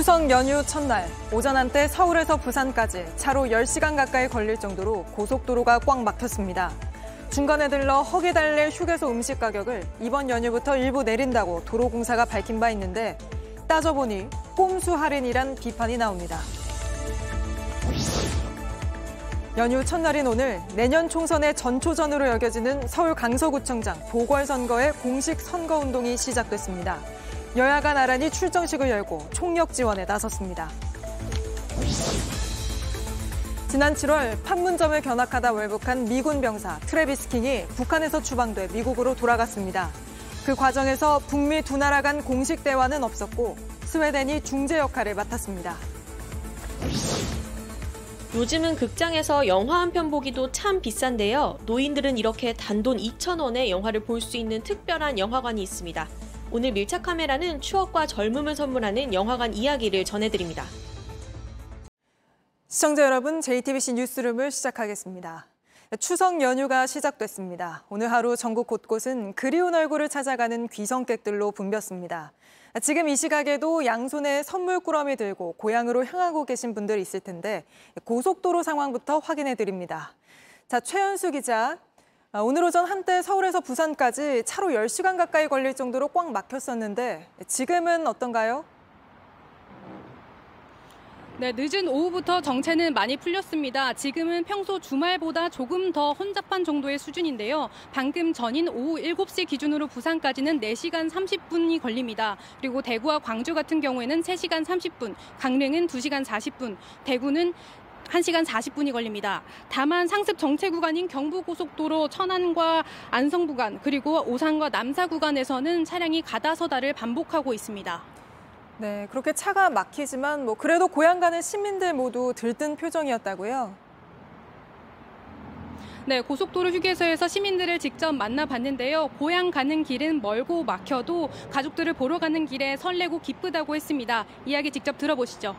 추석 연휴 첫날 오전 한때 서울에서 부산까지 차로 10시간 가까이 걸릴 정도로 고속도로가 꽉 막혔습니다. 중간에 들러 허기 달랠 휴게소 음식 가격을 이번 연휴부터 일부 내린다고 도로공사가 밝힌 바 있는데 따져보니 꼼수 할인이란 비판이 나옵니다. 연휴 첫날인 오늘 내년 총선의 전초전으로 여겨지는 서울 강서구청장 보궐선거의 공식 선거운동이 시작됐습니다. 여야가 나란히 출정식을 열고 총력 지원에 나섰습니다. 지난 7월 판문점을 견학하다 월북한 미군 병사 트래비스 킹이 북한에서 추방돼 미국으로 돌아갔습니다. 그 과정에서 북미 두 나라 간 공식 대화는 없었고 스웨덴이 중재 역할을 맡았습니다. 요즘은 극장에서 영화 한 편 보기도 참 비싼데요. 노인들은 이렇게 단돈 2,000원에 영화를 볼 수 있는 특별한 영화관이 있습니다. 오늘 밀착 카메라는 추억과 젊음을 선물하는 영화관 이야기를 전해드립니다. 시청자 여러분, JTBC 뉴스룸을 시작하겠습니다. 추석 연휴가 시작됐습니다. 오늘 하루 전국 곳곳은 그리운 얼굴을 찾아가는 귀성객들로 붐볐습니다. 지금 이 시각에도 양손에 선물 꾸러미 들고 고향으로 향하고 계신 분들 있을 텐데 고속도로 상황부터 확인해 드립니다. 자, 최현수 기자. 오늘 오전 한때 서울에서 부산까지 차로 10시간 가까이 걸릴 정도로 꽉 막혔었는데 지금은 어떤가요? 네, 늦은 오후부터 정체는 많이 풀렸습니다. 지금은 평소 주말보다 조금 더 혼잡한 정도의 수준인데요. 방금 전인 오후 7시 기준으로 부산까지는 4시간 30분이 걸립니다. 그리고 대구와 광주 같은 경우에는 3시간 30분, 강릉은 2시간 40분, 대구는 1시간 40분이 걸립니다. 다만 상습 정체 구간인 경부고속도로 천안과 안성 구간 그리고 오산과 남사 구간에서는 차량이 가다서다를 반복하고 있습니다. 네, 그렇게 차가 막히지만 뭐 그래도 고향 가는 시민들 모두 들뜬 표정이었다고요. 네, 고속도로 휴게소에서 시민들을 직접 만나봤는데요. 고향 가는 길은 멀고 막혀도 가족들을 보러 가는 길에 설레고 기쁘다고 했습니다. 이야기 직접 들어보시죠.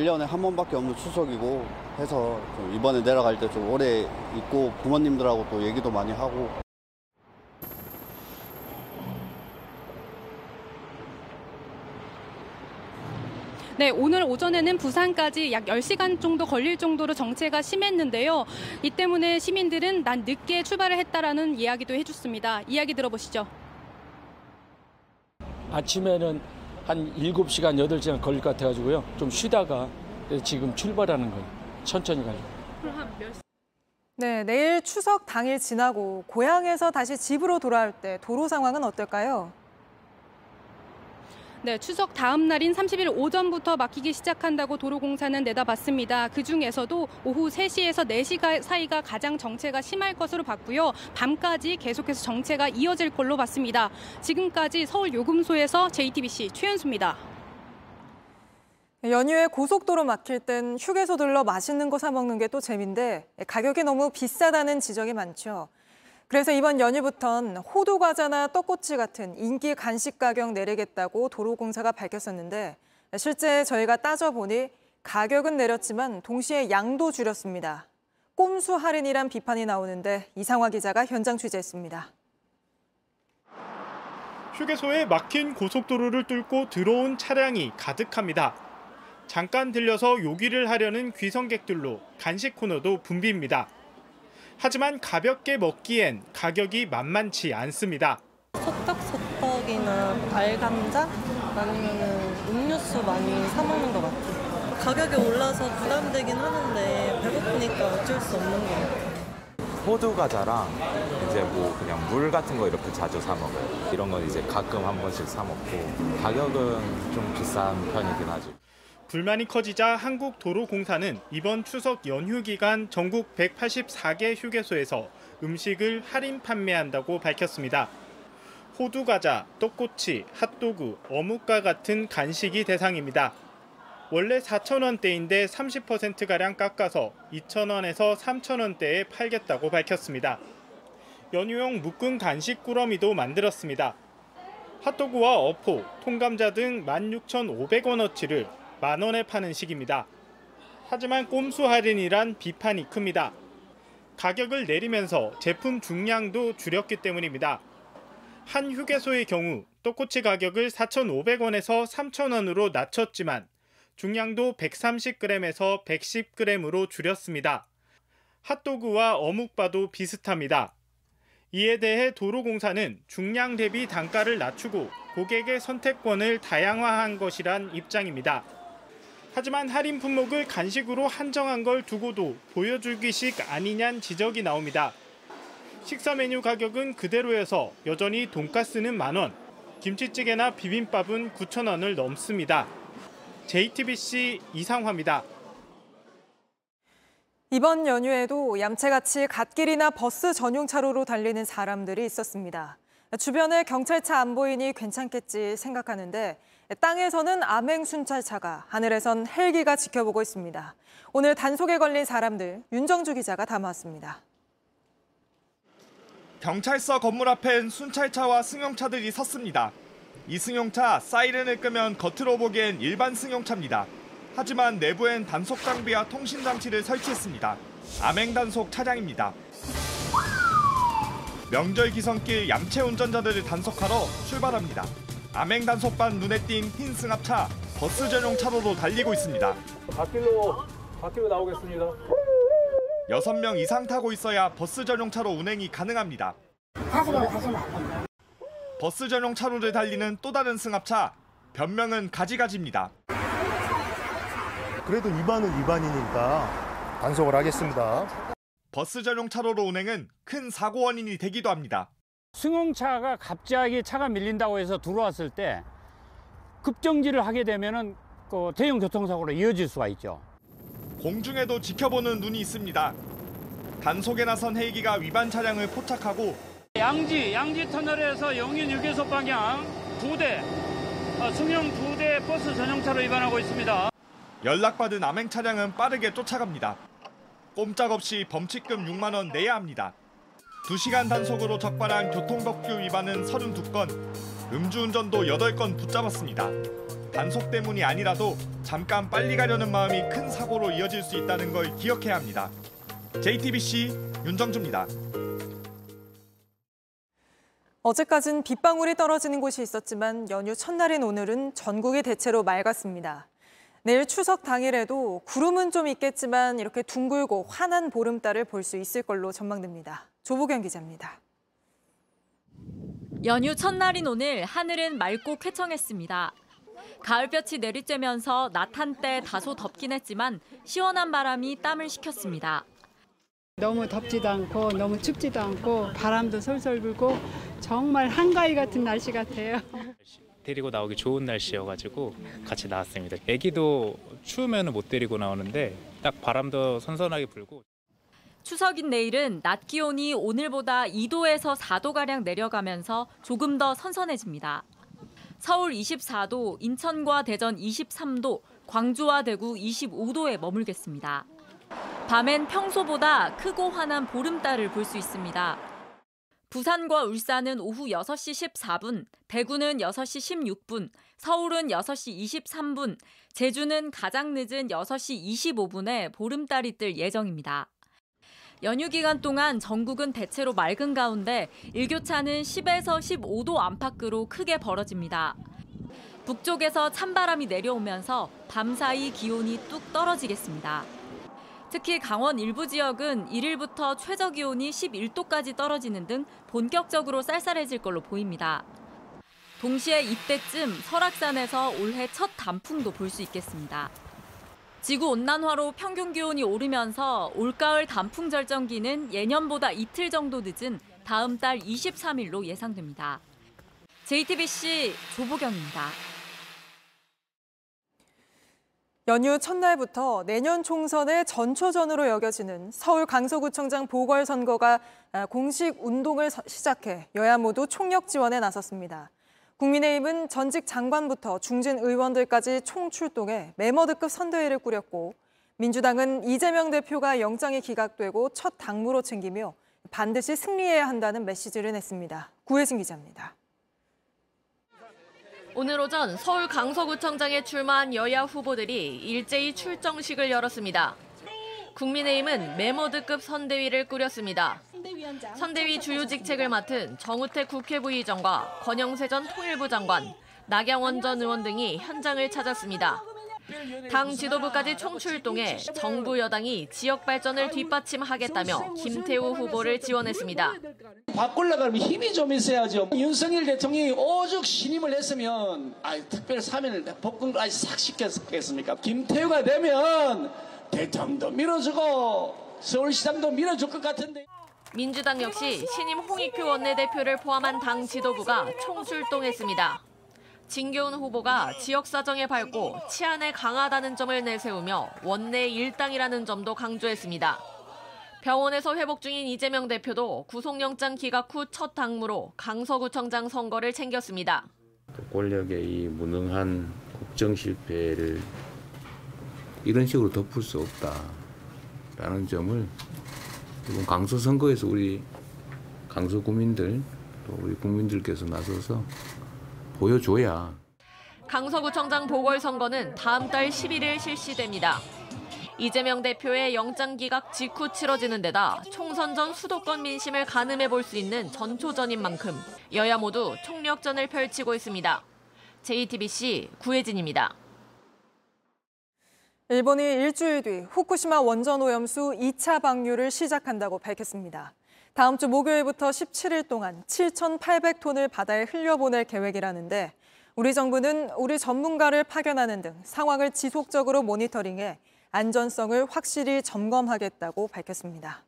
1년에 한 번밖에 없는 추석이고 해서 좀 이번에 내려갈 때 좀 오래 있고 부모님들하고 또 얘기도 많이 하고 네, 오늘 오전에는 부산까지 약 10시간 정도 걸릴 정도로 정체가 심했는데요. 이 때문에 시민들은 난 늦게 출발을 했다라는 이야기도 해줬습니다. 이야기 들어보시죠. 아침에는 한 7시간, 8시간 걸릴 것 같아가지고요. 좀 쉬다가 지금 출발하는 거예요. 천천히 가지고. 네, 내일 추석 당일 지나고 고향에서 다시 집으로 돌아올 때 도로 상황은 어떨까요? 네, 추석 다음 날인 30일 오전부터 막히기 시작한다고 도로공사는 내다봤습니다. 그 중에서도 오후 3시에서 4시 사이가 가장 정체가 심할 것으로 봤고요. 밤까지 계속해서 정체가 이어질 걸로 봤습니다. 지금까지 서울 요금소에서 JTBC 최현수입니다. 연휴에 고속도로 막힐 땐 휴게소 들러 맛있는 거 사 먹는 게 또 재미인데 가격이 너무 비싸다는 지적이 많죠. 그래서 이번 연휴부턴 호두 과자나 떡꼬치 같은 인기 간식 가격 내리겠다고 도로공사가 밝혔었는데 실제 저희가 따져보니 가격은 내렸지만 동시에 양도 줄였습니다. 꼼수 할인이란 비판이 나오는데 이상화 기자가 현장 취재했습니다. 휴게소에 막힌 고속도로를 뚫고 들어온 차량이 가득합니다. 잠깐 들려서 요기를 하려는 귀성객들로 간식 코너도 붐빕니다. 하지만 가볍게 먹기엔 가격이 만만치 않습니다. 소떡소떡이나 알감자 아니면 음료수 많이 사 먹는 것 같아요. 가격이 올라서 부담되긴 하는데 배고프니까 어쩔 수 없는 것 같아요. 호두 과자랑 이제 뭐 그냥 물 같은 거 이렇게 자주 사 먹어요. 이런 건 이제 가끔 한 번씩 사 먹고 가격은 좀 비싼 편이긴 하죠. 불만이 커지자 한국도로공사는 이번 추석 연휴 기간 전국 184개 휴게소에서 음식을 할인 판매한다고 밝혔습니다. 호두 과자, 떡꼬치, 핫도그, 어묵과 같은 간식이 대상입니다. 원래 4,000원대인데 30%가량 깎아서 2,000원에서 3,000원대에 팔겠다고 밝혔습니다. 연휴용 묶은 간식 꾸러미도 만들었습니다. 핫도그와 어포, 통감자 등 16,500원어치를 만 원에 파는 시기입니다. 하지만 꼼수 할인이란 비판이 큽니다. 가격을 내리면서 제품 중량도 줄였기 때문입니다. 한 휴게소의 경우 떡꼬치 가격을 4,500원에서 3,000원으로 낮췄지만 중량도 130g에서 110g으로 줄였습니다. 핫도그와 어묵바도 비슷합니다. 이에 대해 도로공사는 중량 대비 단가를 낮추고 고객의 선택권을 다양화한 것이란 입장입니다. 하지만 할인 품목을 간식으로 한정한 걸 두고도 보여주기식 아니냐는 지적이 나옵니다. 식사 메뉴 가격은 그대로여서 여전히 돈가스는 만 원, 김치찌개나 비빔밥은 9천 원을 넘습니다. JTBC 이상화입니다. 이번 연휴에도 얌체같이 갓길이나 버스 전용 차로로 달리는 사람들이 있었습니다. 주변에 경찰차 안 보이니 괜찮겠지 생각하는데 땅에서는 암행 순찰차가 하늘에선 헬기가 지켜보고 있습니다. 오늘 단속에 걸린 사람들 윤정주 기자가 담아왔습니다. 경찰서 건물 앞엔 순찰차와 승용차들이 섰습니다. 이 승용차 사이렌을 끄면 겉으로 보기엔 일반 승용차입니다. 하지만 내부엔 단속 장비와 통신 장치를 설치했습니다. 암행 단속 차량입니다. 명절 귀성길 얌체 운전자들을 단속하러 출발합니다. 암행 단속반 눈에 띈 흰 승합차 버스 전용 차로로 달리고 있습니다. 갓길로 갓길로 나오겠습니다. 6명 이상 타고 있어야 버스 전용 차로 운행이 가능합니다. 버스 전용 차로를 달리는 또 다른 승합차 변명은 가지가지입니다. 그래도 위반은 위반이니까 단속을 하겠습니다. 버스 전용 차로로 운행은 큰 사고 원인이 되기도 합니다. 승용차가 갑자기 차가 밀린다고 해서 들어왔을 때 급정지를 하게 되면은 그 대형 교통사고로 이어질 수가 있죠. 공중에도 지켜보는 눈이 있습니다. 단속에 나선 헬기가 위반 차량을 포착하고 양지 양지 터널에서 용인 휴게소 방향 두 대, 어, 승용 두대 버스 전용차로 위반하고 있습니다. 연락받은 암행 차량은 빠르게 쫓아갑니다. 꼼짝없이 범칙금 6만 원 내야 합니다. 2시간 단속으로 적발한 교통법규 위반은 32건, 음주운전도 8건 붙잡았습니다. 단속 때문이 아니라도 잠깐 빨리 가려는 마음이 큰 사고로 이어질 수 있다는 걸 기억해야 합니다. JTBC 윤정주입니다. 어제까진 빗방울이 떨어지는 곳이 있었지만 연휴 첫날인 오늘은 전국이 대체로 맑았습니다. 내일 추석 당일에도 구름은 좀 있겠지만 이렇게 둥글고 환한 보름달을 볼 수 있을 걸로 전망됩니다. 조보경 기자입니다. 연휴 첫날인 오늘 하늘은 맑고 쾌청했습니다. 가을볕이 내리쬐면서 낮 한때 다소 덥긴 했지만 시원한 바람이 땀을 식혔습니다. 너무 덥지도 않고 너무 춥지도 않고 바람도 솔솔 불고 정말 한가위 같은 날씨 같아요. 데리고 나오기 좋은 날씨여가지고 같이 나왔습니다. 애기도 추우면 못 데리고 나오는데 딱 바람도 선선하게 불고 추석인 내일은 낮 기온이 오늘보다 2도에서 4도가량 내려가면서 조금 더 선선해집니다. 서울 24도, 인천과 대전 23도, 광주와 대구 25도에 머물겠습니다. 밤엔 평소보다 크고 환한 보름달을 볼 수 있습니다. 부산과 울산은 오후 6시 14분, 대구는 6시 16분, 서울은 6시 23분, 제주는 가장 늦은 6시 25분에 보름달이 뜰 예정입니다. 연휴 기간 동안 전국은 대체로 맑은 가운데 일교차는 10에서 15도 안팎으로 크게 벌어집니다. 북쪽에서 찬바람이 내려오면서 밤사이 기온이 뚝 떨어지겠습니다. 특히 강원 일부 지역은 1일부터 최저 기온이 11도까지 떨어지는 등 본격적으로 쌀쌀해질 걸로 보입니다. 동시에 이때쯤 설악산에서 올해 첫 단풍도 볼 수 있겠습니다. 지구 온난화로 평균 기온이 오르면서 올가을 단풍 절정기는 예년보다 이틀 정도 늦은 다음 달 23일로 예상됩니다. JTBC 조보경입니다. 연휴 첫날부터 내년 총선의 전초전으로 여겨지는 서울 강서구청장 보궐선거가 공식 운동을 시작해 여야 모두 총력 지원에 나섰습니다. 국민의힘은 전직 장관부터 중진 의원들까지 총출동해 메머드급 선대위를 꾸렸고 민주당은 이재명 대표가 영장이 기각되고 첫 당무로 챙기며 반드시 승리해야 한다는 메시지를 냈습니다. 구혜진 기자입니다. 오늘 오전 서울 강서구청장에 출마한 여야 후보들이 일제히 출정식을 열었습니다. 국민의힘은 메모드급 선대위를 꾸렸습니다. 선대위 주요 직 책을 맡은 정우택 국회부의장과 권영세 전 통일부 장관, 나경원 전 의원 등이 현장을 찾았습니다. 당 지도부까지 총출동해 정부 여당이 지역 발전을 뒷받침하겠다며 김태우 후보를 지원했습니다. 바꾸려면 힘이 좀 있어야죠. 윤석열 대통령이 오죽 신임을 했으면 아, 특별 사면을 복권까지 싹 시켰겠습니까? 김태우가 되면 대통령도 밀어주고 서울시장도 밀어줄 것 같은데. 민주당 역시 신임 홍익표 원내대표를 포함한 당 지도부가 총출동했습니다. 진교훈 후보가 지역 사정에 밝고 치안에 강하다는 점을 내세우며 원내 일당이라는 점도 강조했습니다. 병원에서 회복 중인 이재명 대표도 구속영장 기각 후 첫 당무로 강서구청장 선거를 챙겼습니다. 권력의 이 무능한 국정 실패를 이런 식으로 덮을 수 없다라는 점을 이번 강서 선거에서 우리 강서 구민들 또 우리 국민들께서 나서서 보여줘야 강서구청장 보궐선거는 다음 달 11일 실시됩니다. 이재명 대표의 영장 기각 직후 치러지는 데다 총선 전 수도권 민심을 가늠해 볼 수 있는 전초전인 만큼 여야 모두 총력전을 펼치고 있습니다. JTBC 구혜진입니다. 일본이 일주일 뒤 후쿠시마 원전 오염수 2차 방류를 시작한다고 밝혔습니다. 다음 주 목요일부터 17일 동안 7,800톤을 바다에 흘려보낼 계획이라는데 우리 정부는 우리 전문가를 파견하는 등 상황을 지속적으로 모니터링해 안전성을 확실히 점검하겠다고 밝혔습니다.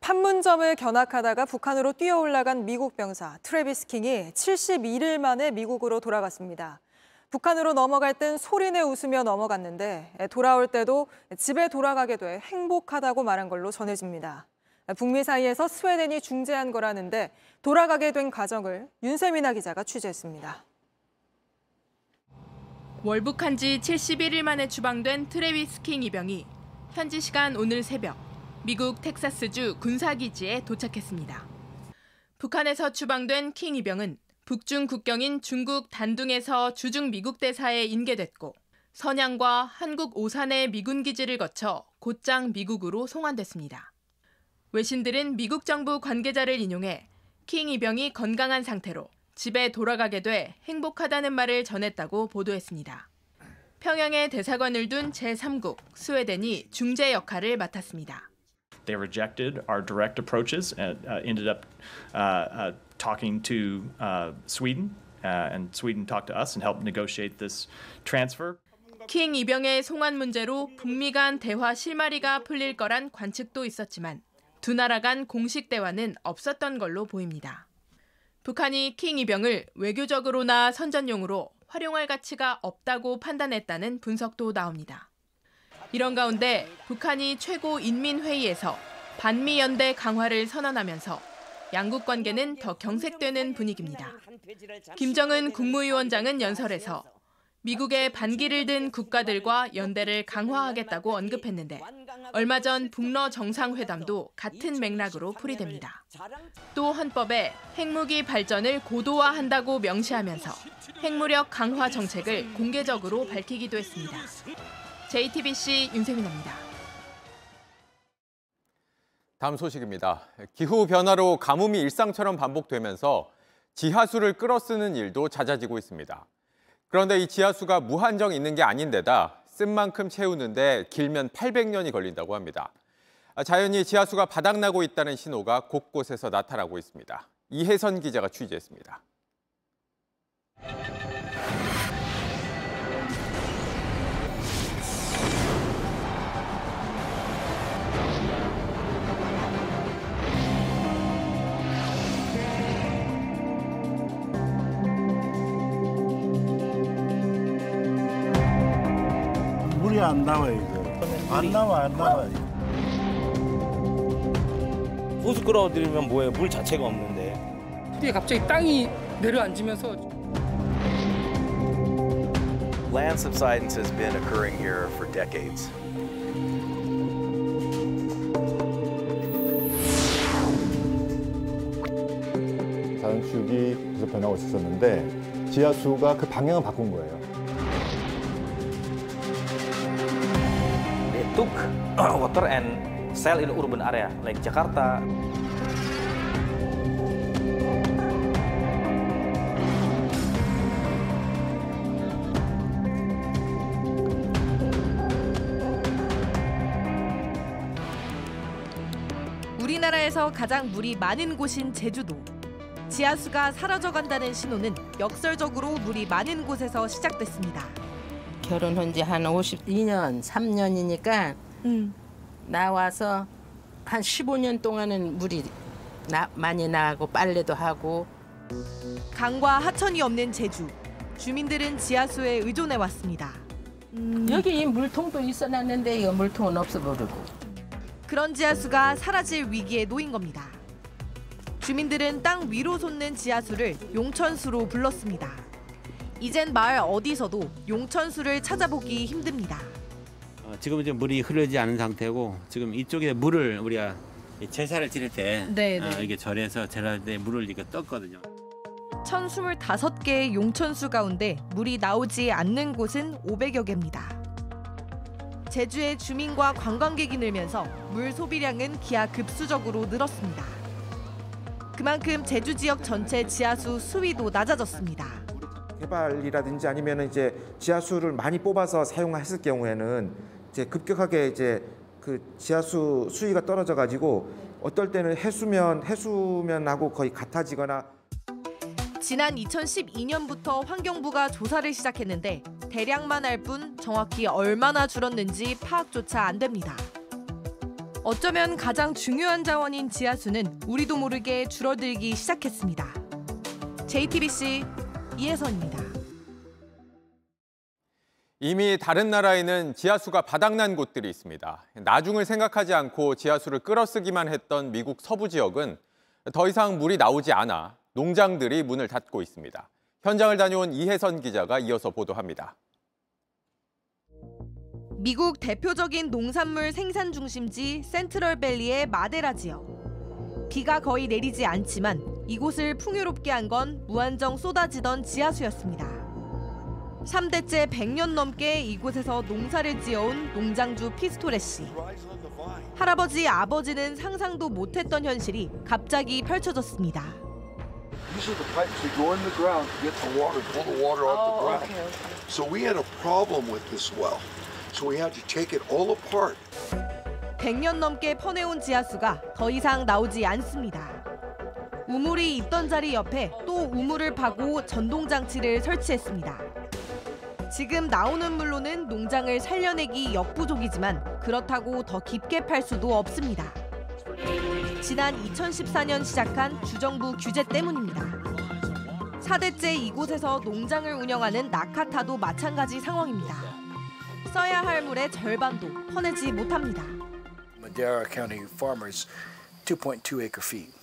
판문점을 견학하다가 북한으로 뛰어 올라간 미국 병사 트래비스 킹이 71일 만에 미국으로 돌아갔습니다. 북한으로 넘어갈 땐 소리내 웃으며 넘어갔는데 돌아올 때도 집에 돌아가게 돼 행복하다고 말한 걸로 전해집니다. 북미 사이에서 스웨덴이 중재한 거라는데 돌아가게 된 과정을 윤샘이나 기자가 취재했습니다. 월북한 지 71일 만에 추방된 트레비스 킹 이병이 현지 시간 오늘 새벽 미국 텍사스주 군사기지에 도착했습니다. 북한에서 추방된 킹 이병은 북중 국경인 중국 단둥에서 주중 미국 대사에 인계됐고 선양과 한국 오산의 미군 기지를 거쳐 곧장 미국으로 송환됐습니다. 외신들은 미국 정부 관계자를 인용해 킹 이병이 건강한 상태로 집에 돌아가게 돼 행복하다는 말을 전했다고 보도했습니다. 평양에 대사관을 둔 제3국 스웨덴이 중재 역할을 맡았습니다. They rejected our direct approaches and uh, ended up uh, uh, talking to uh, Sweden, uh, and Sweden talked to us and helped negotiate this transfer. 킹 이병의 송환 문제로 북미 간 대화 실마리가 풀릴 거란 관측도 있었지만 두 나라 간 공식 대화는 없었던 걸로 보입니다. 북한이 킹 이병을 외교적으로나 선전용으로 활용할 가치가 없다고 판단했다는 분석도 나옵니다. 이런 가운데 북한이 최고 인민회의에서 반미 연대 강화를 선언하면서 양국 관계는 더 경색되는 분위기입니다. 김정은 국무위원장은 연설에서 미국의 반기를 든 국가들과 연대를 강화하겠다고 언급했는데 얼마 전 북러 정상회담도 같은 맥락으로 풀이됩니다. 또 헌법에 핵무기 발전을 고도화한다고 명시하면서 핵무력 강화 정책을 공개적으로 밝히기도 했습니다. JTBC 윤세민입니다. 다음 소식입니다. 기후 변화로 가뭄이 일상처럼 반복되면서 지하수를 끌어쓰는 일도 잦아지고 있습니다. 그런데 이 지하수가 무한정 있는 게 아닌데다 쓴 만큼 채우는데 길면 800년이 걸린다고 합니다. 자연히 지하수가 바닥나고 있다는 신호가 곳곳에서 나타나고 있습니다. 이혜선 기자가 취재했습니다. 물이 안 나와요, 이거. 안 나와, 안 나와. 호수 끌어들이면 뭐해? 물 자체가 없는데. 뒤에 갑자기 땅이 내려앉으면서 Land subsidence has been occurring here for decades. 자연축이 계속 변하고 있었는데 지하수가 그 방향을 바꾼 거예요. Took water and sell in urban area like Jakarta. 우리나라에서 가장 물이 많은 곳인 제주도. 지하수가 사라져 간다는 신호는 역설적으로 물이 많은 곳에서 시작됐습니다. 결혼한 지 한 52년, 3년이니까 나와서 한 15년 동안은 물이 나, 많이 나고 빨래도 하고 강과 하천이 없는 제주. 주민들은 지하수에 의존해 왔습니다. 여기 이 물통도 있어놨는데 이 물통은 없어버리고 그런 지하수가 사라질 위기에 놓인 겁니다. 주민들은 땅 위로 솟는 지하수를 용천수로 불렀습니다. 이젠 마을 어디서도 용천수를 찾아보기 힘듭니다. 어, 지금 이제 물이 흐르지 않은 상태고 지금 이쪽에 물을 우리가 이 제사를 지낼 때 네, 어, 네. 이게 절에서 제사할 때 물을 이렇게 떴거든요. 1025개의 용천수 가운데 물이 나오지 않는 곳은 500여 개입니다. 제주의 주민과 관광객이 늘면서 물 소비량은 기하급수적으로 늘었습니다. 그만큼 제주 지역 전체 지하수 수위도 낮아졌습니다. 개발이라든지 아니면 이제 지하수를 많이 뽑아서 사용했을 경우에는 이제 급격하게 이제 그 지하수 수위가 떨어져 가지고 어떨 때는 해수면 해수면하고 거의 같아지거나 지난 2012년부터 환경부가 조사를 시작했는데 대략만 알 뿐 정확히 얼마나 줄었는지 파악조차 안 됩니다. 어쩌면 가장 중요한 자원인 지하수는 우리도 모르게 줄어들기 시작했습니다. JTBC 이혜선입니다. 이미 다른 나라에는 지하수가 바닥난 곳들이 있습니다. 나중을 생각하지 않고 지하수를 끌어쓰기만 했던 미국 서부 지역은 더 이상 물이 나오지 않아 농장들이 문을 닫고 있습니다. 현장을 다녀온 이혜선 기자가 이어서 보도합니다. 미국 대표적인 농산물 생산 중심지 센트럴밸리의 마데라 지역. 비가 거의 내리지 않지만 이곳을 풍요롭게 한 건 무한정 쏟아지던 지하수였습니다. 3대째 100년 넘게 이곳에서 농사를 지어온 농장주 피스토레 씨. 할아버지, 아버지는 상상도 못했던 현실이 갑자기 펼쳐졌습니다. These are the pipes that go in the ground to get the water, pull the water off the ground. So we had a problem with this well. So we had to take it all apart. 100년 넘게 퍼내온 지하수가 더 이상 나오지 않습니다. 우물이 있던 자리 옆에 또 우물을 파고 전동 장치를 설치했습니다. 지금 나오는 물로는 농장을 살려내기 역부족이지만 그렇다고 더 깊게 팔 수도 없습니다. 지난 2014년 시작한 주정부 규제 때문입니다. 4대째 이곳에서 농장을 운영하는 나카타도 마찬가지 상황입니다. 써야 할 물의 절반도 퍼내지 못합니다. Madera County farmers 2.2 acre feet.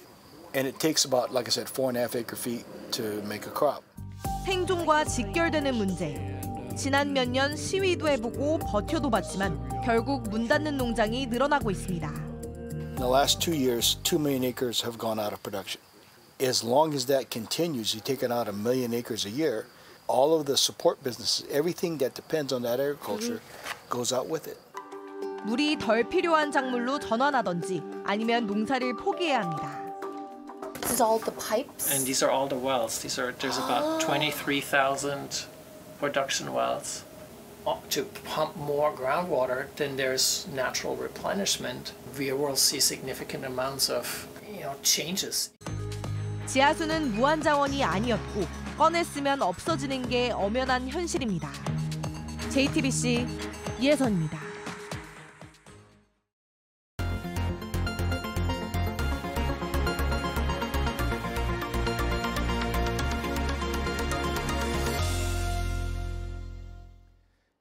And it takes about, like I said, four and a half acre feet to make a crop. 생존과 직결되는 문제. 지난 몇 년 시위도 해보고 버텨도 봤지만 결국 문 닫는 농장이 늘어나고 있습니다. In the last two years, two million acres have gone out of production. As long as that continues, you're taking out a million acres a year, all of the support businesses, everything that depends on that agriculture goes out with it. 물이 덜 필요한 작물로 전환하던지 아니면 농사를 포기해야 합니다. This is all the pipes? And these are all the wells. These are there's about 23,000 production wells. Uh, To pump more groundwater, then there's natural replenishment. We will see significant amounts of you know changes. 지하수는 무한 자원이 아니었고 꺼냈으면 없어지는 게 엄연한 현실입니다. JTBC 이혜선입니다.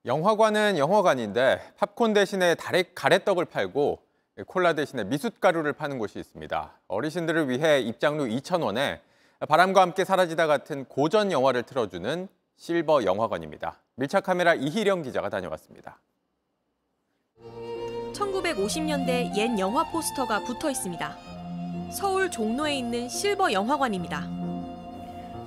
영화관은 영화관인데 팝콘 대신에 다래, 가래떡을 팔고 콜라 대신에 미숫가루를 파는 곳이 있습니다. 어르신들을 위해 입장료 2,000원에 바람과 함께 사라지다 같은 고전 영화를 틀어주는 실버 영화관입니다. 밀착 카메라 이희령 기자가 다녀왔습니다. 1950년대 옛 영화 포스터가 붙어 있습니다. 서울 종로에 있는 실버 영화관입니다.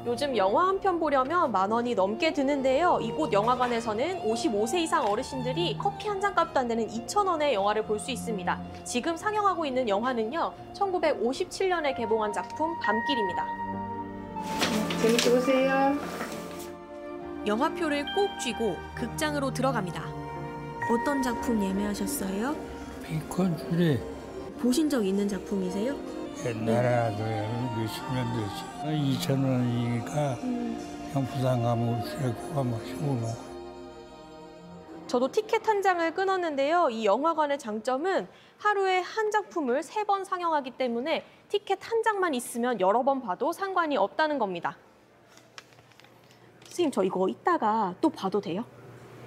요즘 영화 한 편 보려면 만 원이 넘게 드는데요. 이곳 영화관에서는 55세 이상 어르신들이 커피 한 잔 값도 안 되는 2천 원의 영화를 볼 수 있습니다. 지금 상영하고 있는 영화는요. 1957년에 개봉한 작품 밤길입니다. 재밌게 보세요. 영화표를 꼭 쥐고 극장으로 들어갑니다. 어떤 작품 예매하셨어요? 비콘 줄에 보신 적 있는 작품이세요? 옛날에 도 몇십 년 됐지. 2천 원이니까 그냥 부산 가면 우리가 가면 15만 원. 저도 티켓 한 장을 끊었는데요. 이 영화관의 장점은 하루에 한 작품을 세 번 상영하기 때문에 티켓 한 장만 있으면 여러 번 봐도 상관이 없다는 겁니다. 선생님, 저 이거 이따가 또 봐도 돼요?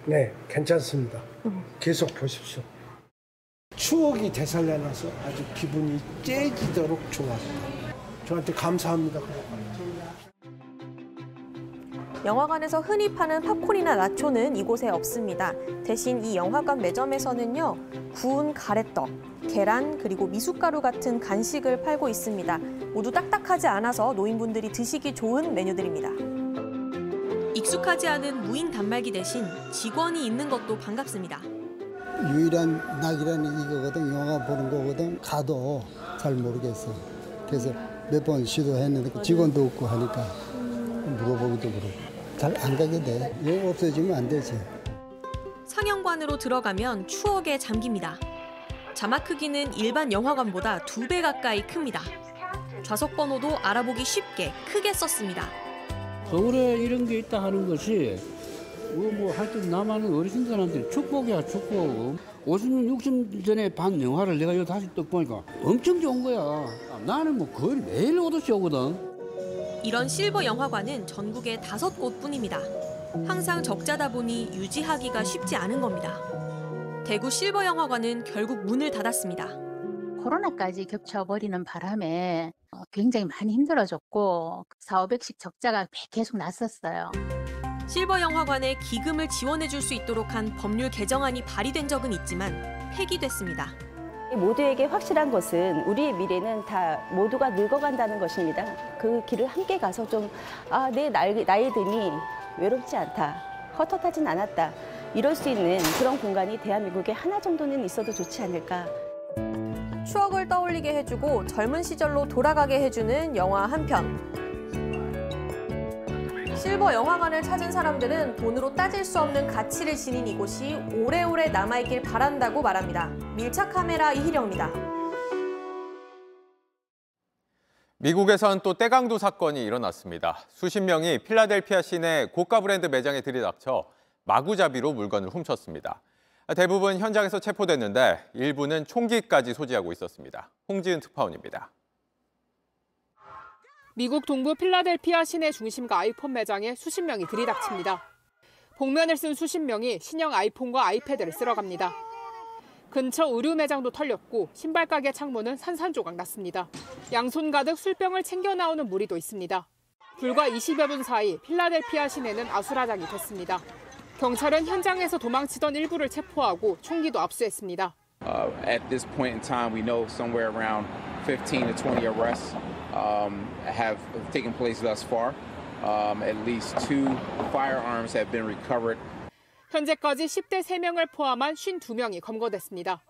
네, 괜찮습니다. 음. 계속 보십시오. 추억이 되살려나서 아주 기분이 째지도록 좋았다. 저한테 감사합니다. 영화관에서 흔히 파는 팝콘이나 나초는 이곳에 없습니다. 대신 이 영화관 매점에서는요, 구운 가래떡, 계란, 그리고 미숫가루 같은 간식을 팔고 있습니다. 모두 딱딱하지 않아서 노인분들이 드시기 좋은 메뉴들입니다. 익숙하지 않은 무인 단말기 대신 직원이 있는 것도 반갑습니다. 유일한 낙이라는 이거거든 영화 보는 거거든 가도 잘 모르겠어 그래서 몇 번 시도했는데 직원도 없고 하니까 물어보기도 그렇고 잘 안 가게 돼 이거 없어지면 안 되지 상영관으로 들어가면 추억에 잠깁니다. 자막 크기는 일반 영화관보다 두 배 가까이 큽니다. 좌석 번호도 알아보기 쉽게 크게 썼습니다. 서울에 이런 게 있다 하는 것이 뭐 하여튼 남한은 어르신들한테 축복이야 축복 50년 60년 전에 반 영화를 내가 여기 다시 또 보니까 엄청 좋은 거야 나는 뭐 거의 매일 오듯이 오거든 이런 실버 영화관은 전국에 다섯 곳뿐입니다. 항상 적자다 보니 유지하기가 쉽지 않은 겁니다. 대구 실버 영화관은 결국 문을 닫았습니다. 코로나까지 겹쳐버리는 바람에 어, 굉장히 많이 힘들어졌고 4, 500씩 적자가 계속 났었어요. 실버 영화관에 기금을 지원해 줄 수 있도록 한 법률 개정안이 발의된 적은 있지만 폐기됐습니다. 모두에게 확실한 것은 우리의 미래는 다 모두가 늙어간다는 것입니다. 그 길을 함께 가서 좀, 아, 내 나이, 나이 드니 외롭지 않다. 헛헛하진 않았다. 이럴 수 있는 그런 공간이 대한민국에 하나 정도는 있어도 좋지 않을까. 추억을 떠올리게 해주고 젊은 시절로 돌아가게 해주는 영화 한 편. 실버 영화관을 찾은 사람들은 돈으로 따질 수 없는 가치를 지닌 이곳이 오래오래 남아있길 바란다고 말합니다. 밀착 카메라 이희령입니다. 미국에선 또 떼강도 사건이 일어났습니다. 수십 명이 필라델피아 시내 고가 브랜드 매장에 들이닥쳐 마구잡이로 물건을 훔쳤습니다. 대부분 현장에서 체포됐는데 일부는 총기까지 소지하고 있었습니다. 홍지은 특파원입니다. 미국 동부 필라델피아 시내 중심가 아이폰 매장에 수십 명이 들이닥칩니다. 복면을 쓴 수십 명이 신형 아이폰과 아이패드를 쓸어 갑니다. 근처 의류 매장도 털렸고 신발 가게 창문은 산산조각 났습니다. 양손 가득 술병을 챙겨 나오는 무리도 있습니다. 불과 20여 분 사이 필라델피아 시내는 아수라장이 됐습니다. 경찰은 현장에서 도망치던 일부를 체포하고 총기도 압수했습니다. Uh, at this point in time, we know somewhere around 15 to 20 arrests um, have taken place thus far. Um, at least two firearms have been recovered. 현재까지 10대 3명을 포함한 52명이 검거됐습니다.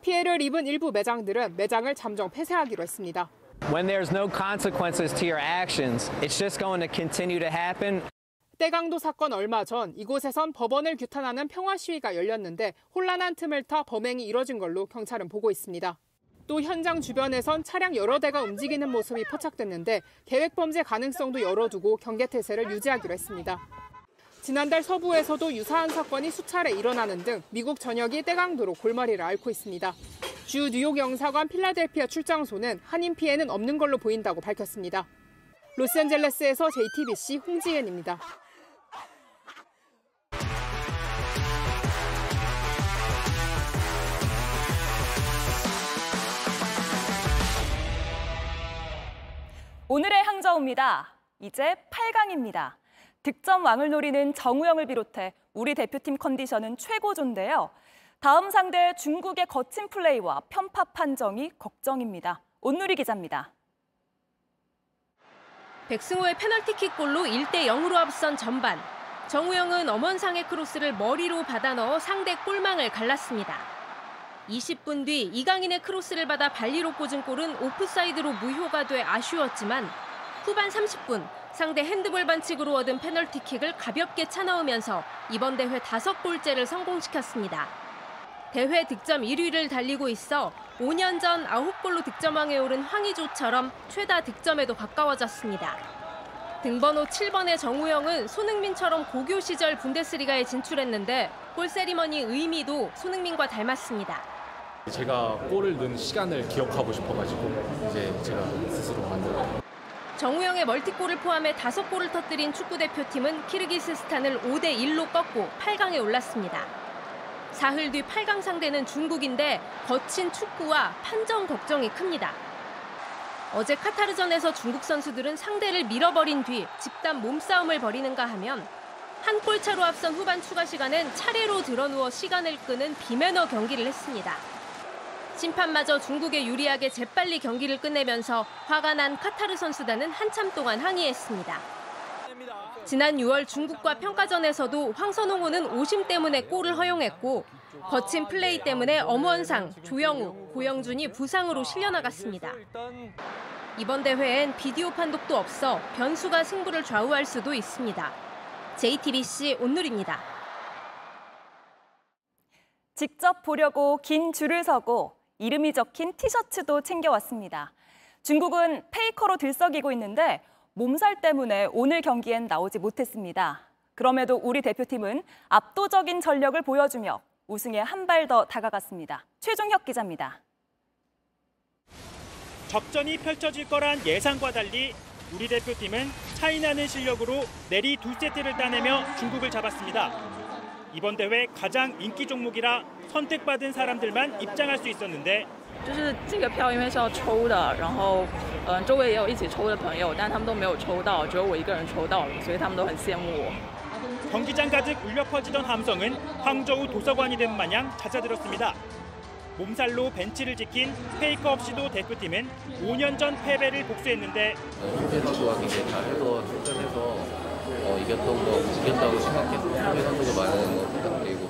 피해를 입은 일부 매장들은 매장을 잠정 폐쇄하기로 했습니다. When there's no consequences to your actions, it's just going to continue to happen. 떼강도 사건 얼마 전 이곳에선 법원을 규탄하는 평화 시위가 열렸는데 혼란한 틈을 타 범행이 이뤄진 걸로 경찰은 보고 있습니다. 또 현장 주변에선 차량 여러 대가 움직이는 모습이 포착됐는데 계획 범죄 가능성도 열어두고 경계 태세를 유지하기로 했습니다. 지난달 서부에서도 유사한 사건이 수차례 일어나는 등 미국 전역이 떼강도로 골머리를 앓고 있습니다. 주 뉴욕 영사관 필라델피아 출장소는 한인 피해는 없는 걸로 보인다고 밝혔습니다. 로스앤젤레스에서 JTBC 홍지은입니다. 오늘의 항저우입니다. 이제 8강입니다. 득점 왕을 노리는 정우영을 비롯해 우리 대표팀 컨디션은 최고조인데요. 다음 상대 중국의 거친 플레이와 편파 판정이 걱정입니다. 온누리 기자입니다. 백승호의 페널티킥 골로 1대 0으로 앞선 전반. 정우영은 엄원상의 크로스를 머리로 받아 넣어 상대 골망을 갈랐습니다. 20분 뒤 이강인의 크로스를 받아 발리로 꽂은 골은 오프사이드로 무효가 돼 아쉬웠지만 후반 30분 상대 핸드볼 반칙으로 얻은 페널티킥을 가볍게 차넣으면서 이번 대회 다섯 골째를 성공시켰습니다. 대회 득점 1위를 달리고 있어 5년 전 9골로 득점왕에 오른 황의조처럼 최다 득점에도 가까워졌습니다. 등번호 7번의 정우영은 손흥민처럼 고교 시절 분데스리가에 진출했는데 골 세리머니 의미도 손흥민과 닮았습니다. 제가 골을 넣은 시간을 기억하고 싶어가지고 이제 제가 스스로 만든 정우영의 멀티골을 포함해 다섯 골을 터뜨린 축구대표팀은 키르기스스탄을 5대 1로 꺾고 8강에 올랐습니다. 사흘 뒤 8강 상대는 중국인데 거친 축구와 판정 걱정이 큽니다. 어제 카타르전에서 중국 선수들은 상대를 밀어버린 뒤 집단 몸싸움을 벌이는가 하면 한 골 차로 앞선 후반 추가 시간엔 차례로 드러누워 시간을 끄는 비매너 경기를 했습니다. 심판마저 중국에 유리하게 재빨리 경기를 끝내면서 화가 난 카타르 선수단은 한참 동안 항의했습니다. 지난 6월 중국과 평가전에서도 황선홍호는 오심 때문에 골을 허용했고 거친 플레이 때문에 엄원상, 조영우, 고영준이 부상으로 실려나갔습니다. 이번 대회엔 비디오 판독도 없어 변수가 승부를 좌우할 수도 있습니다. JTBC 온누리입니다. 직접 보려고 긴 줄을 서고 이름이 적힌 티셔츠도 챙겨왔습니다. 중국은 페이커로 들썩이고 있는데 몸살 때문에 오늘 경기엔 나오지 못했습니다. 그럼에도 우리 대표팀은 압도적인 전력을 보여주며 우승에 한 발 더 다가갔습니다. 최종혁 기자입니다. 접전이 펼쳐질 거란 예상과 달리 우리 대표팀은 차이나는 실력으로 내리 두 세트를 따내며 중국을 잡았습니다. 이번 대회 가장 인기 종목이라 선택받은 사람들만 입장할 수 있었는데 就是这个票因为是要抽的，然后嗯、呃、周围也有一起抽的朋友，但他们都没有抽到，只有我一个人抽到了，所以他们都很羡慕我。 경기장 가득 울려 퍼지던 함성은 항저우 도서관이 된 마냥 잦아들었습니다. 몸살로 벤치를 지킨 페이커 없이도 대표팀은 5년 전 패배를 복수했는데 수비 선수가 굉장히 잘해서 출전해서 어, 이겼던 거 이겼다고 생각해서 수비 선수가 많은 거 부탁드리고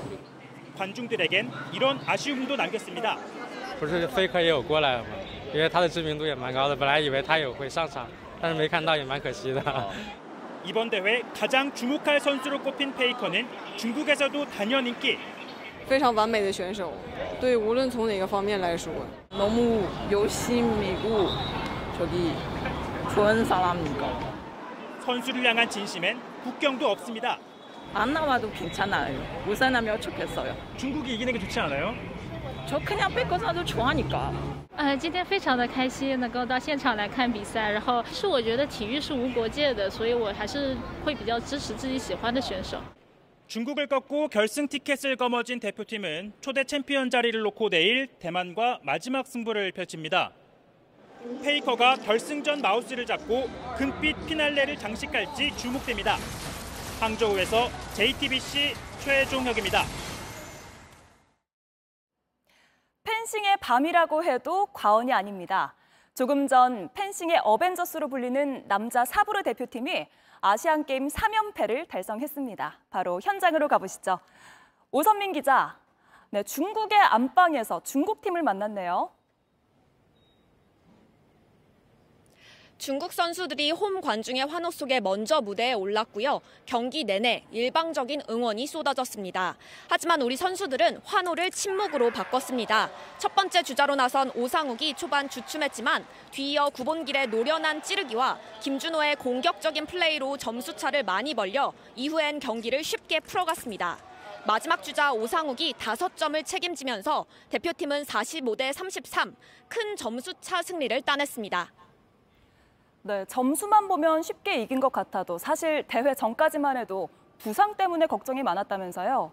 관중들에겐 이런 아쉬움도 남겼습니다. 不是 Faker 也有过来了吗？因为他的知名度也蛮高的，本来以为他也会上场，但是没看到，也蛮可惜的。 이번 대회 가장 주목할 선수로 꼽힌 페이커는 중국에서도 단연 인기. 非常完美的选手，对，无论从哪个方面来说， 너무 열심이고 저기 좋은 사람이고 선수를 향한 진심엔 국경도 없습니다. 안 나와도 괜찮아요. 우승하면 좋겠어요. 중국이 이기는 게 좋지 않아요? 저 그냥 빼고 사도 좋아하니까. 呃，今天非常的开心，能够到现场来看比赛。然后是我觉得体育是无国界的，所以我还是会比较支持自己喜欢的选手。 중국을 꺾고 결승 티켓을 거머쥔 대표팀은 초대 챔피언 자리를 놓고 내일 대만과 마지막 승부를 펼칩니다. 페이커가 결승전 마우스를 잡고 금빛 피날레를 장식할지 주목됩니다. 항저우에서 JTBC 최종혁입니다. 펜싱의 밤이라고 해도 과언이 아닙니다. 조금 전 펜싱의 어벤져스로 불리는 남자 사브르 대표팀이 아시안게임 3연패를 달성했습니다. 바로 현장으로 가보시죠. 오선민 기자, 네, 중국의 안방에서 중국팀을 만났네요. 중국 선수들이 홈 관중의 환호 속에 먼저 무대에 올랐고요. 경기 내내 일방적인 응원이 쏟아졌습니다. 하지만 우리 선수들은 환호를 침묵으로 바꿨습니다. 첫 번째 주자로 나선 오상욱이 초반 주춤했지만 뒤이어 구본길의 노련한 찌르기와 김준호의 공격적인 플레이로 점수차를 많이 벌려 이후엔 경기를 쉽게 풀어갔습니다. 마지막 주자 오상욱이 5점을 책임지면서 대표팀은 45대 33, 큰 점수차 승리를 따냈습니다. 네, 점수만 보면 쉽게 이긴 것 같아도 사실 대회 전까지만 해도 부상 때문에 걱정이 많았다면서요.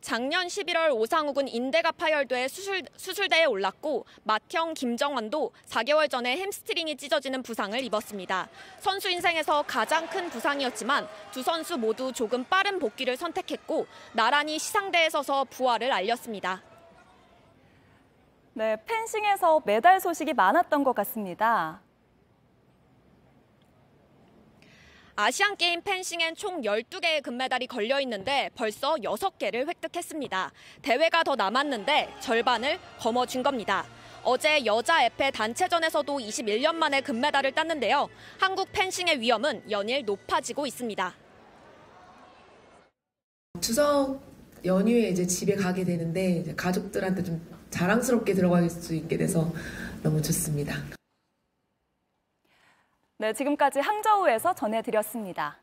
작년 11월 오상욱은 인대가 파열돼 수술, 수술대에 올랐고 맏형 김정환도 4개월 전에 햄스트링이 찢어지는 부상을 입었습니다. 선수 인생에서 가장 큰 부상이었지만 두 선수 모두 조금 빠른 복귀를 선택했고 나란히 시상대에 서서 부활을 알렸습니다. 네, 펜싱에서 메달 소식이 많았던 것 같습니다. 아시안 게임 펜싱엔 총 12개의 금메달이 걸려 있는데 벌써 6개를 획득했습니다. 대회가 더 남았는데 절반을 거머쥔 겁니다. 어제 여자 에페 단체전에서도 21년 만에 금메달을 땄는데요. 한국 펜싱의 위험은 연일 높아지고 있습니다. 추석 연휴에 이제 집에 가게 되는데 이제 가족들한테 좀 자랑스럽게 들어갈 수 있게 돼서 너무 좋습니다. 네, 지금까지 항저우에서 전해드렸습니다.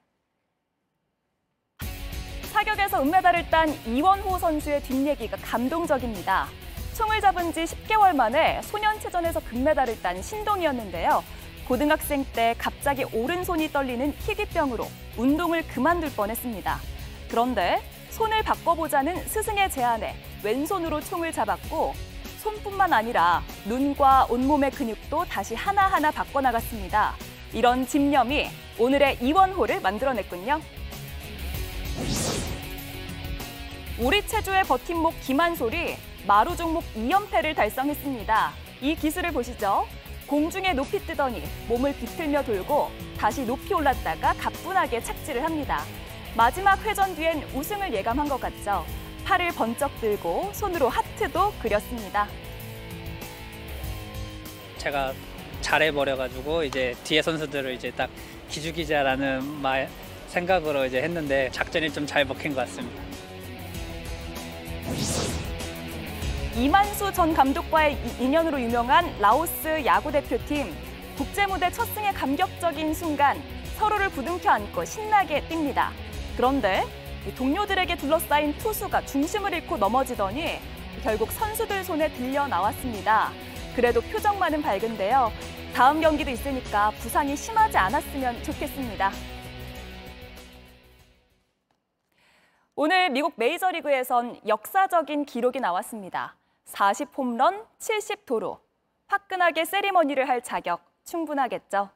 사격에서 은메달을 딴 이원호 선수의 뒷얘기가 감동적입니다. 총을 잡은 지 10개월 만에 소년체전에서 금메달을 딴 신동이었는데요. 고등학생 때 갑자기 오른손이 떨리는 희귀병으로 운동을 그만둘 뻔했습니다. 그런데 손을 바꿔보자는 스승의 제안에 왼손으로 총을 잡았고 손뿐만 아니라 눈과 온몸의 근육도 다시 하나하나 바꿔나갔습니다. 이런 집념이 오늘의 이원호를 만들어냈군요. 우리 체조의 버팀목 김한솔이 마루 종목 2연패를 달성했습니다. 이 기술을 보시죠. 공중에 높이 뜨더니 몸을 비틀며 돌고 다시 높이 올랐다가 가뿐하게 착지를 합니다. 마지막 회전 뒤엔 우승을 예감한 것 같죠. 팔을 번쩍 들고 손으로 하트도 그렸습니다. 제가 잘해버려가지고 이제 뒤에 선수들을 이제 딱 기죽이자라는 말 생각으로 이제 했는데 작전이 좀 잘 먹힌 것 같습니다. 이만수 전 감독과의 인연으로 유명한 라오스 야구 대표팀 국제 무대 첫 승의 감격적인 순간 서로를 부둥켜 안고 신나게 뜁니다. 그런데 동료들에게 둘러싸인 투수가 중심을 잃고 넘어지더니 결국 선수들 손에 들려 나왔습니다. 그래도 표정만은 밝은데요. 다음 경기도 있으니까 부상이 심하지 않았으면 좋겠습니다. 오늘 미국 메이저리그에선 역사적인 기록이 나왔습니다. 40 홈런, 70도루. 화끈하게 세리머니를 할 자격 충분하겠죠.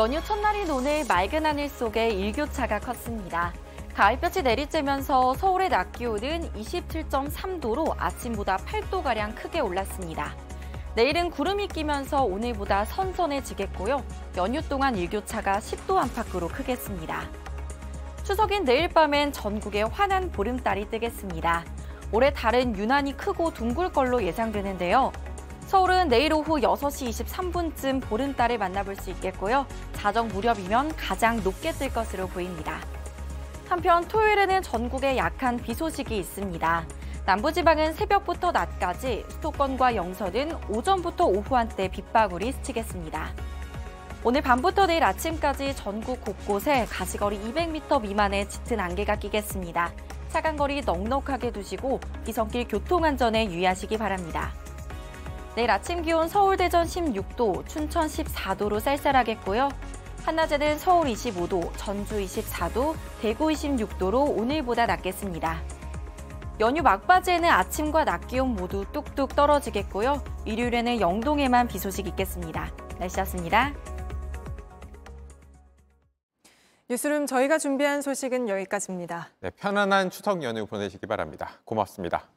연휴 첫날인 오늘 맑은 하늘 속에 일교차가 컸습니다. 가을볕이 내리쬐면서 서울의 낮 기온은 27.3도로 아침보다 8도가량 크게 올랐습니다. 내일은 구름이 끼면서 오늘보다 선선해지겠고요. 연휴 동안 일교차가 10도 안팎으로 크겠습니다. 추석인 내일 밤엔 전국에 환한 보름달이 뜨겠습니다. 올해 달은 유난히 크고 둥글 걸로 예상되는데요. 서울은 내일 오후 6시 23분쯤 보름달을 만나볼 수 있겠고요. 자정 무렵이면 가장 높게 뜰 것으로 보입니다. 한편 토요일에는 전국에 약한 비 소식이 있습니다. 남부지방은 새벽부터 낮까지, 수도권과 영서는 오전부터 오후 한때 빗방울이 스치겠습니다. 오늘 밤부터 내일 아침까지 전국 곳곳에 가시거리 200m 미만의 짙은 안개가 끼겠습니다. 차간 거리 넉넉하게 두시고 기성길 교통안전에 유의하시기 바랍니다. 내일 아침 기온 서울 대전 16도, 춘천 14도로 쌀쌀하겠고요. 한낮에는 서울 25도, 전주 24도, 대구 26도로 오늘보다 낮겠습니다. 연휴 막바지에는 아침과 낮 기온 모두 뚝뚝 떨어지겠고요. 일요일에는 영동에만 비 소식 있겠습니다. 날씨였습니다. 뉴스룸 저희가 준비한 소식은 여기까지입니다. 네, 편안한 추석 연휴 보내시기 바랍니다. 고맙습니다.